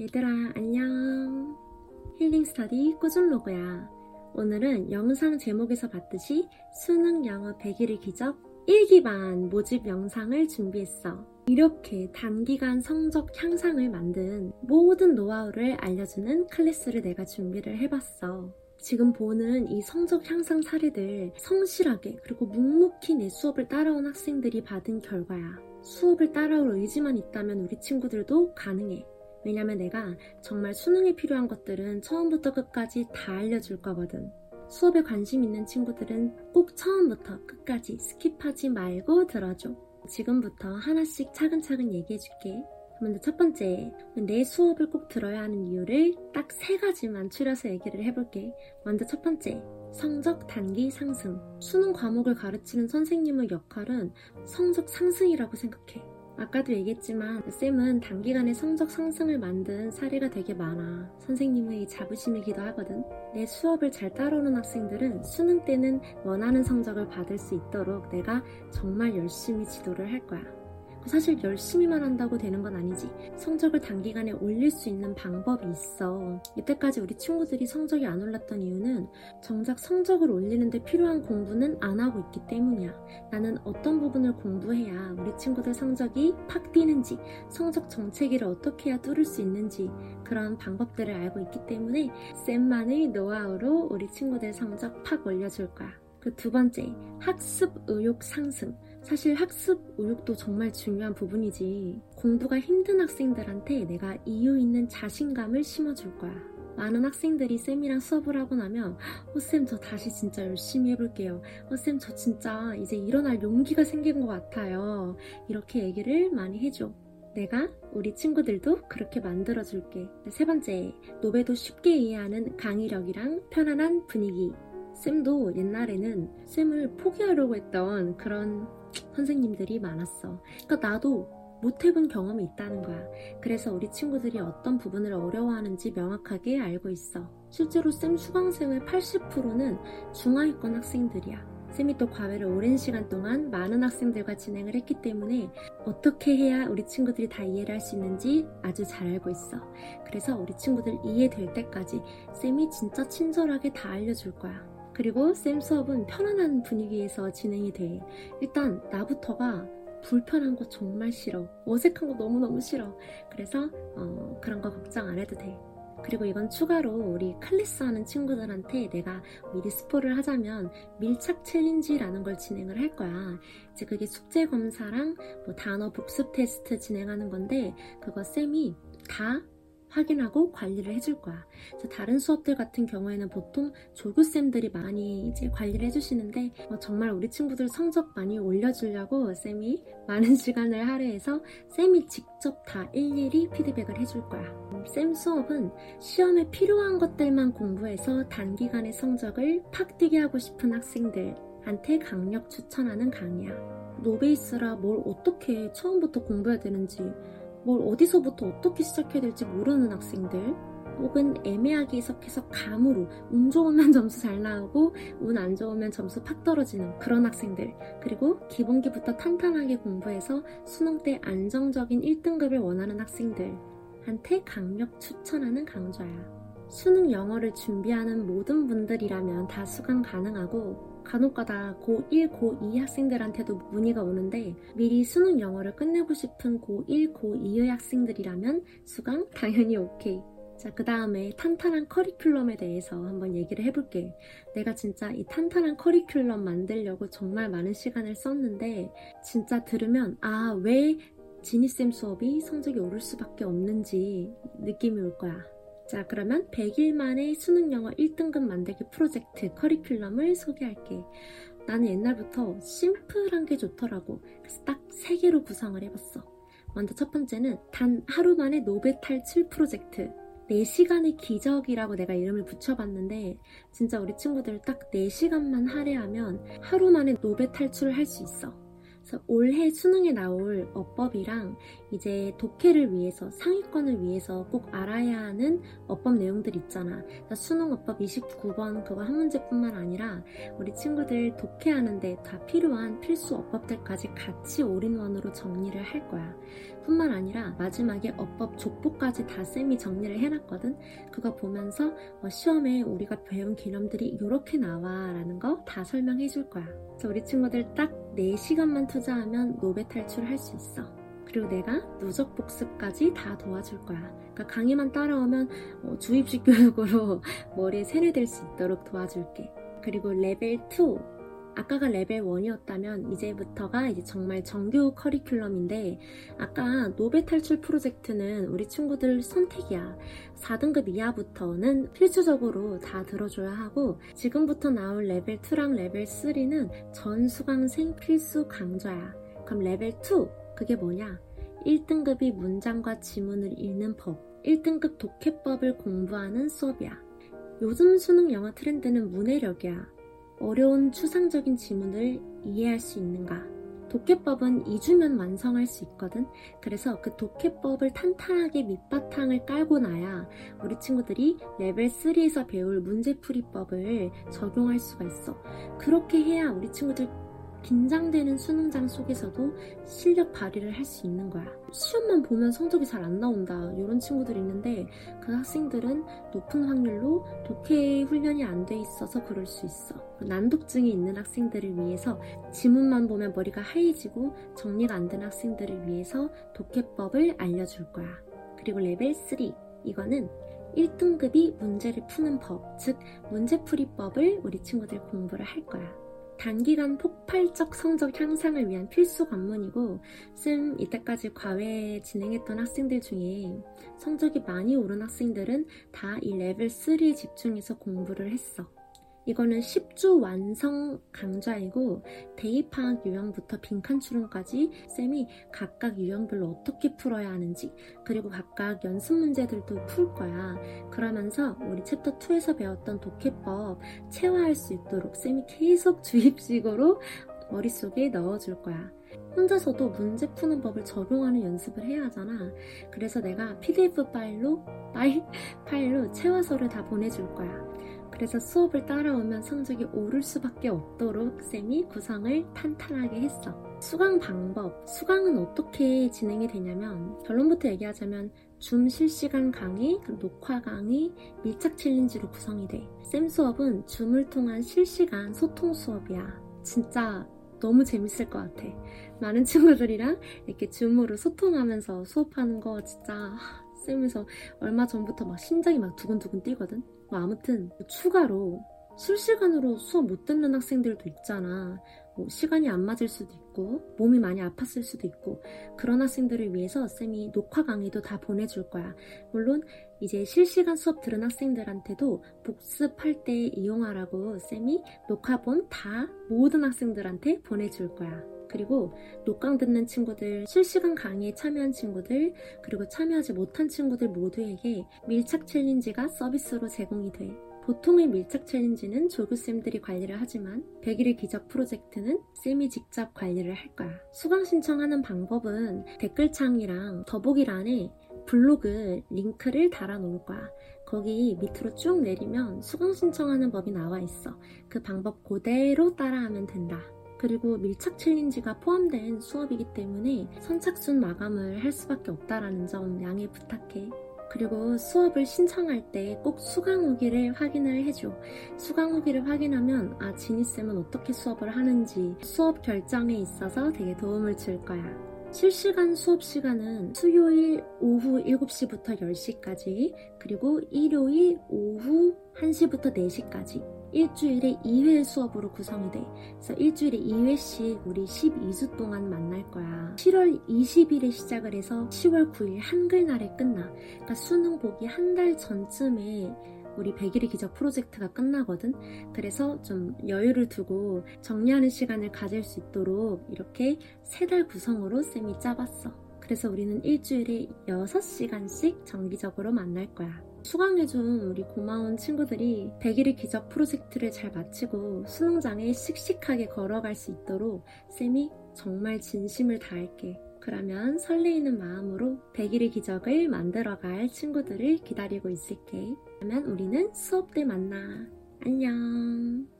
얘들아, 안녕. 힐링 스터디 꾸준 로그야. 오늘은 영상 제목에서 봤듯이 수능 영어 100일의 기적 1기반 모집 영상을 준비했어. 이렇게 단기간 성적 향상을 만든 모든 노하우를 알려주는 클래스를 내가 준비를 해봤어. 지금 보는 이 성적 향상 사례들 성실하게 그리고 묵묵히 내 수업을 따라온 학생들이 받은 결과야. 수업을 따라올 의지만 있다면 우리 친구들도 가능해. 왜냐면 내가 정말 수능에 필요한 것들은 처음부터 끝까지 다 알려줄 거거든. 수업에 관심 있는 친구들은 꼭 처음부터 끝까지 skip하지 말고 들어줘. 지금부터 하나씩 차근차근 얘기해줄게. 먼저 첫 번째, 내 수업을 꼭 들어야 하는 이유를 딱 세 가지만 추려서 얘기를 해볼게. 먼저 첫 번째, 성적 단기 상승. 수능 과목을 가르치는 선생님의 역할은 성적 상승이라고 생각해. 아까도 얘기했지만 쌤은 단기간에 성적 상승을 만든 사례가 되게 많아. 선생님의 자부심이기도 하거든. 내 수업을 잘 따라오는 학생들은 수능 때는 원하는 성적을 받을 수 있도록 내가 정말 열심히 지도를 할 거야. 사실 열심히만 한다고 되는 건 아니지. 성적을 단기간에 올릴 수 있는 방법이 있어. 이때까지 우리 친구들이 성적이 안 올랐던 이유는 정작 성적을 올리는데 필요한 공부는 안 하고 있기 때문이야. 나는 어떤 부분을 공부해야 우리 친구들 성적이 팍 뛰는지, 성적 정체기를 어떻게 해야 뚫을 수 있는지 그런 방법들을 알고 있기 때문에 쌤만의 노하우로 우리 친구들 성적 팍 올려줄 거야. 그 두 번째, 학습 의욕 상승. 사실 학습 의욕도 정말 중요한 부분이지. 공부가 힘든 학생들한테 내가 이유 있는 자신감을 심어줄 거야. 많은 학생들이 쌤이랑 수업을 하고 나면 어, 쌤, 저 다시 진짜 열심히 해볼게요. 어, 쌤, 저 진짜 이제 일어날 용기가 생긴 것 같아요. 이렇게 얘기를 많이 해줘. 내가 우리 친구들도 그렇게 만들어줄게. 세 번째, 노베도 쉽게 이해하는 강의력이랑 편안한 분위기. 쌤도 옛날에는 쌤을 포기하려고 했던 그런 선생님들이 많았어. 그러니까 나도 못 해본 경험이 있다는 거야. 그래서 우리 친구들이 어떤 부분을 어려워하는지 명확하게 알고 있어. 실제로 쌤 수강생의 80%는 중하위권 학생들이야. 쌤이 또 과외를 오랜 시간 동안 많은 학생들과 진행을 했기 때문에 어떻게 해야 우리 친구들이 다 이해를 할 수 있는지 아주 잘 알고 있어. 그래서 우리 친구들 이해될 때까지 쌤이 진짜 친절하게 다 알려줄 거야. 그리고 쌤 수업은 편안한 분위기에서 진행이 돼. 일단 나부터가 불편한 거 정말 싫어. 어색한 거 너무너무 싫어. 그래서 어, 그런 거 걱정 안 해도 돼. 그리고 이건 추가로 우리 클래스 하는 친구들한테 내가 미리 스포를 하자면 밀착 챌린지라는 걸 진행을 할 거야. 이제 그게 숙제 검사랑 뭐 단어 복습 테스트 진행하는 건데 그거 쌤이 다 확인하고 관리를 해줄 거야. 다른 수업들 같은 경우에는 보통 조교쌤들이 많이 이제 관리를 해주시는데 어, 정말 우리 친구들 성적 많이 올려주려고 쌤이 많은 시간을 할애해서 쌤이 직접 다 일일이 피드백을 해줄 거야. 쌤 수업은 시험에 필요한 것들만 공부해서 단기간에 성적을 팍 뛰게 하고 싶은 학생들한테 강력 추천하는 강의야. 노베이스라 뭘 어떻게 처음부터 공부해야 되는지 뭘 어디서부터 어떻게 시작해야 될지 모르는 학생들 혹은 애매하게 해석해서 감으로 운 좋으면 점수 잘 나오고 운 안 좋으면 점수 팍 떨어지는 그런 학생들 그리고 기본기부터 탄탄하게 공부해서 수능 때 안정적인 1등급을 원하는 학생들한테 강력 추천하는 강좌야. 수능 영어를 준비하는 모든 분들이라면 다 수강 가능하고 간혹가다 고1, 고2 학생들한테도 문의가 오는데 미리 수능 영어를 끝내고 싶은 고1, 고2의 학생들이라면 수강 당연히 오케이. 자, 그 다음에 탄탄한 커리큘럼에 대해서 한번 얘기를 해볼게. 내가 진짜 이 탄탄한 커리큘럼 만들려고 정말 많은 시간을 썼는데, 진짜 들으면, 아, 왜 지니쌤 수업이 성적이 오를 수밖에 없는지 느낌이 올 거야. 자, 그러면 100일 만에 수능 영어 1등급 만들기 프로젝트 커리큘럼을 소개할게. 나는 옛날부터 심플한 게 좋더라고. 그래서 딱 3개로 구성을 해봤어. 먼저 첫 번째는 단 하루 만에 노베 탈출 프로젝트. 4시간의 기적이라고 내가 이름을 붙여봤는데 진짜 우리 친구들 딱 4시간만 할애하면 하루 만에 노베 탈출을 할 수 있어. 올해 수능에 나올 어법이랑 이제 독해를 위해서 상위권을 위해서 꼭 알아야 하는 어법 내용들 있잖아. 수능 어법 29번 그거 한 문제뿐만 아니라 우리 친구들 독해하는데 다 필요한 필수 어법들까지 같이 올인원으로 정리를 할 거야. 뿐만 아니라 마지막에 어법 족보까지 다 쌤이 정리를 해놨거든. 그거 보면서 어, 시험에 우리가 배운 개념들이 이렇게 나와 라는 거 다 설명해 줄 거야. 그래서 우리 친구들 딱 4시간만 투자하면 노베 탈출할 수 있어. 그리고 내가 누적 복습까지 다 도와줄 거야. 그러니까 강의만 따라오면 어, 주입식 교육으로 머리에 세뇌될 수 있도록 도와줄게. 그리고 레벨 2 아까가 레벨 1이었다면 이제부터가 이제 정말 정규 커리큘럼인데 아까 노베 탈출 프로젝트는 우리 친구들 선택이야. 4등급 이하부터는 필수적으로 다 들어줘야 하고 지금부터 나올 레벨 2랑 레벨 3는 전 수강생 필수 강좌야. 그럼 레벨 2 그게 뭐냐? 1등급이 문장과 지문을 읽는 법, 1등급 독해법을 공부하는 수업이야. 요즘 수능 영어 트렌드는 문해력이야. 어려운 추상적인 지문을 이해할 수 있는가? 독해법은 2주면 완성할 수 있거든. 그래서 그 독해법을 탄탄하게 밑바탕을 깔고 나야 우리 친구들이 레벨 3에서 배울 문제풀이법을 적용할 수가 있어. 그렇게 해야 우리 친구들 긴장되는 수능장 속에서도 실력 발휘를 할 수 있는 거야. 시험만 보면 성적이 잘 안 나온다. 이런 친구들이 있는데 그 학생들은 높은 확률로 독해 훈련이 안 돼 있어서 그럴 수 있어. 난독증이 있는 학생들을 위해서 지문만 보면 머리가 하얘지고 정리가 안 된 학생들을 위해서 독해법을 알려줄 거야. 그리고 레벨 3 이거는 1등급이 문제를 푸는 법, 즉 문제풀이법을 우리 친구들 공부를 할 거야. 단기간 폭발적 성적 향상을 위한 필수 관문이고 쌤 이때까지 과외 진행했던 학생들 중에 성적이 많이 오른 학생들은 다 이 레벨 3에 집중해서 공부를 했어. 이거는 10주 완성 강좌이고 대의파악 유형부터 빈칸 추론까지 쌤이 각각 유형별로 어떻게 풀어야 하는지 그리고 각각 연습 문제들도 풀 거야. 그러면서 우리 챕터 2에서 배웠던 독해법 체화할 수 있도록 쌤이 계속 주입식으로 머릿속에 넣어줄 거야. 혼자서도 문제 푸는 법을 적용하는 연습을 해야 하잖아. 그래서 내가 PDF 파일로, 파일, 파일로 채워서를 다 보내줄 거야. 그래서 수업을 따라오면 성적이 오를 수밖에 없도록 쌤이 구성을 탄탄하게 했어. 수강 방법, 수강은 어떻게 진행이 되냐면 결론부터 얘기하자면 줌 실시간 강의, 녹화 강의, 밀착 챌린지로 구성이 돼. 쌤 수업은 줌을 통한 실시간 소통 수업이야. 진짜 너무 재밌을 것 같아. 많은 친구들이랑 이렇게 줌으로 소통하면서 수업하는 거 진짜 쌤에서 얼마 전부터 막 심장이 막 두근두근 뛰거든. 뭐 아무튼 추가로 실시간으로 수업 못 듣는 학생들도 있잖아. 뭐 시간이 안 맞을 수도 있고 몸이 많이 아팠을 수도 있고 그런 학생들을 위해서 쌤이 녹화 강의도 다 보내줄 거야. 물론 이제 실시간 수업 들은 학생들한테도 복습할 때 이용하라고 쌤이 녹화본 다 모든 학생들한테 보내줄 거야. 그리고 녹강 듣는 친구들, 실시간 강의에 참여한 친구들, 그리고 참여하지 못한 친구들 모두에게 밀착 챌린지가 서비스로 제공이 돼. 보통의 밀착 챌린지는 조교쌤들이 관리를 하지만 100일의 기적 프로젝트는 쌤이 직접 관리를 할 거야. 수강 신청하는 방법은 댓글창이랑 더보기란에 블로그 링크를 달아 놓을 거야. 거기 밑으로 쭉 내리면 수강 신청하는 법이 나와 있어. 그 방법 그대로 따라하면 된다. 그리고 밀착 챌린지가 포함된 수업이기 때문에 선착순 마감을 할 수밖에 없다라는 점 양해 부탁해. 그리고 수업을 신청할 때 꼭 수강 후기를 확인을 해줘. 수강 후기를 확인하면 아, 지니쌤은 어떻게 수업을 하는지 수업 결정에 있어서 되게 도움을 줄 거야. 실시간 수업 시간은 수요일 오후 7시부터 10시까지, 그리고 일요일 오후 1시부터 4시까지. 일주일에 2회 수업으로 구성이 돼. 그래서 일주일에 2회씩 우리 12주 동안 만날 거야. 7월 20일에 시작을 해서 10월 9일 한글날에 끝나. 그러니까 수능 보기 한 달 전쯤에 우리 100일의 기적 프로젝트가 끝나거든. 그래서 좀 여유를 두고 정리하는 시간을 가질 수 있도록 이렇게 세 달 구성으로 쌤이 짜봤어. 그래서 우리는 일주일에 6시간씩 정기적으로 만날 거야. 수강해준 우리 고마운 친구들이 100일의 기적 프로젝트를 잘 마치고 수능장에 씩씩하게 걸어갈 수 있도록 쌤이 정말 진심을 다할게. 그러면 설레이는 마음으로 100일의 기적을 만들어갈 친구들을 기다리고 있을게. 그러면 우리는 수업 때 만나. 안녕.